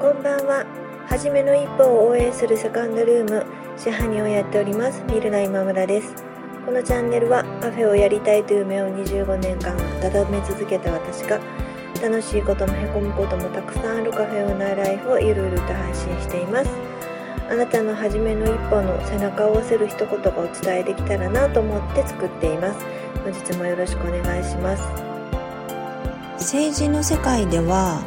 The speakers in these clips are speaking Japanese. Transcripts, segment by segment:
こんばんは。はじめの一歩を応援するセカンドルーム、支配人をやっております、ミルナ今村です。このチャンネルはカフェをやりたいという夢を25年間温め続けた私が楽しいこともへこむこともたくさんあるカフェオーナーライフをゆるゆると配信しています。あなたの初めの一歩の背中を押せる一言がお伝えできたらなと思って作っています。本日もよろしくお願いします。政治の世界では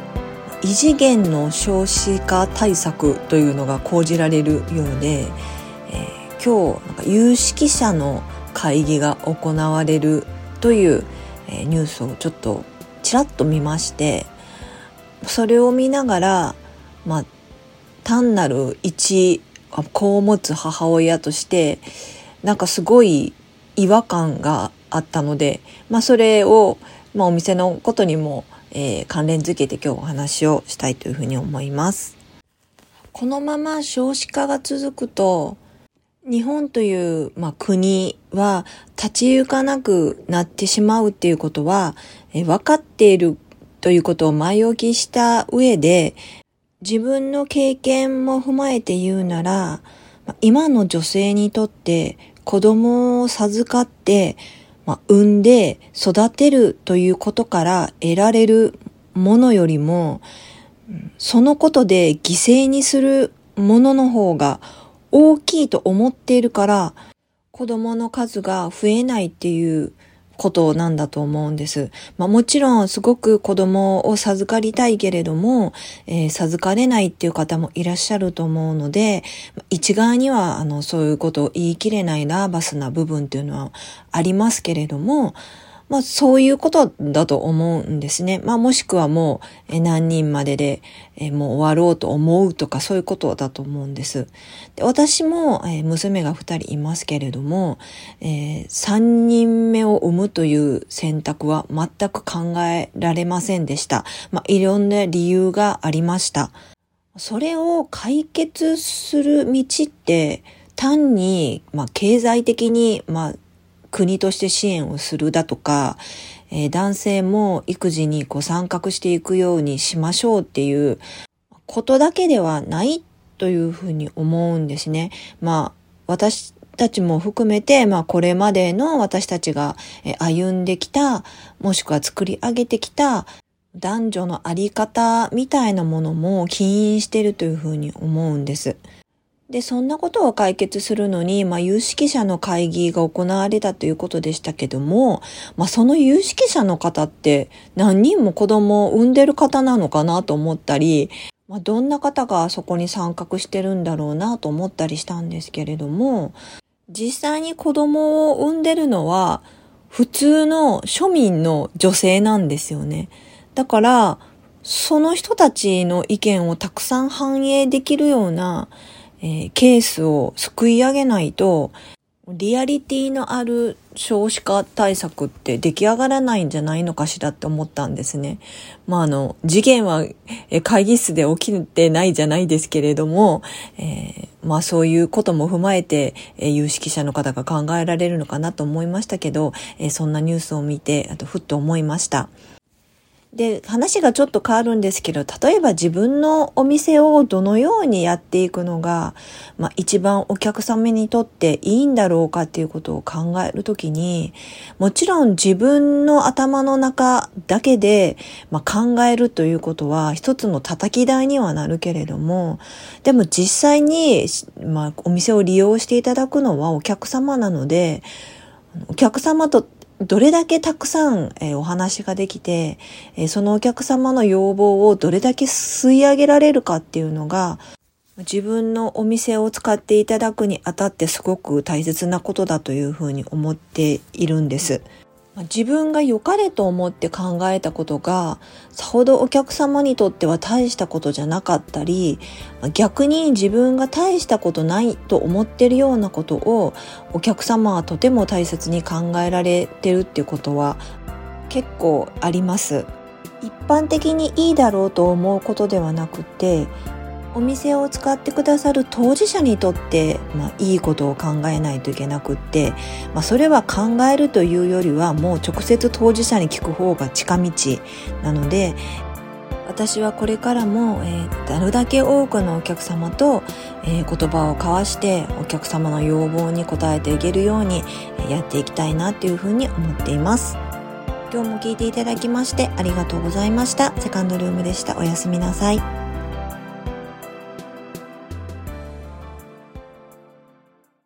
異次元の少子化対策というのが講じられるようで、えー、今日なんか有識者の会議が行われるという、えー、ニュースをちょっとちらっと見ましてそれを見ながら、まあ、単なる一子を持つ母親としてなんかすごい違和感があったので、まあ、それを、まあ、お店のことにもえー、関連づけて今日お話をしたいというふうに思います。このまま少子化が続くと、日本という、まあ、国は立ち行かなくなってしまうっていうことは、えー、分かっているということを前置きした上で、自分の経験も踏まえて言うなら、今の女性にとって子供を授かってまあ、産んで育てるということから得られるものよりも、そのことで犠牲にするものの方が大きいと思っているから、子供の数が増えないっていうことなんだと思うんです。まあもちろんすごく子供を授かりたいけれども、えー、授かれないっていう方もいらっしゃると思うので、一概にはあのそういうことを言い切れないナーバスな部分っていうのはありますけれども、まあそういうことだと思うんですね。まあもしくはもう何人まででもう終わろうと思うとかそういうことだと思うんです。で私も娘が2人いますけれども、え、3人目を産むという選択は全く考えられませんでした。まあいろんな理由がありました。それを解決する道って単に、まあ、経済的に、まあ、国として支援をするだとか、えー、男性も育児にこう参画していくようにしましょうっていうことだけではないというふうに思うんですね。まあ、私たちも含めて、まあこれまでの私たちが歩んできた、もしくは作り上げてきた男女のあり方みたいなものも起因しているというふうに思うんです。で、そんなことを解決するのに、まあ、有識者の会議が行われたということでしたけども、まあ、その有識者の方って何人も子供を産んでる方なのかなと思ったり、まあ、どんな方がそこに参画してるんだろうなと思ったりしたんですけれども、実際に子供を産んでるのは、普通の庶民の女性なんですよね。だから、その人たちの意見をたくさん反映できるような、えー、ケースを救い上げないと、リアリティのある少子化対策って出来上がらないんじゃないのかしらって思ったんですね。まあ、あの、事件は会議室で起きてないじゃないですけれども、えー、まあそういうことも踏まえて、えー、有識者の方が考えられるのかなと思いましたけど、えー、そんなニュースを見て、あとふっと思いました。で、話がちょっと変わるんですけど、例えば自分のお店をどのようにやっていくのが、まあ一番お客様にとっていいんだろうかっていうことを考えるときに、もちろん自分の頭の中だけで、まあ、考えるということは一つの叩き台にはなるけれども、でも実際に、まあお店を利用していただくのはお客様なので、お客様とどれだけたくさん、えー、お話ができて、えー、そのお客様の要望をどれだけ吸い上げられるかっていうのが、自分のお店を使っていただくにあたってすごく大切なことだというふうに思っているんです。自分が良かれと思って考えたことがさほどお客様にとっては大したことじゃなかったり逆に自分が大したことないと思ってるようなことをお客様はとても大切に考えられてるっていうことは結構あります。一般的にいいだろうと思うことではなくてお店を使ってくださる当事者にとって、まあ、いいことを考えないといけなくって、まあ、それは考えるというよりはもう直接当事者に聞く方が近道なので私はこれからも、えー、なるだけ多くのお客様と、えー、言葉を交わしてお客様の要望に応えていけるようにやっていきたいなというふうに思っています。今日も聞いていただきましてありがとうございました。セカンドルームでした。おやすみなさい。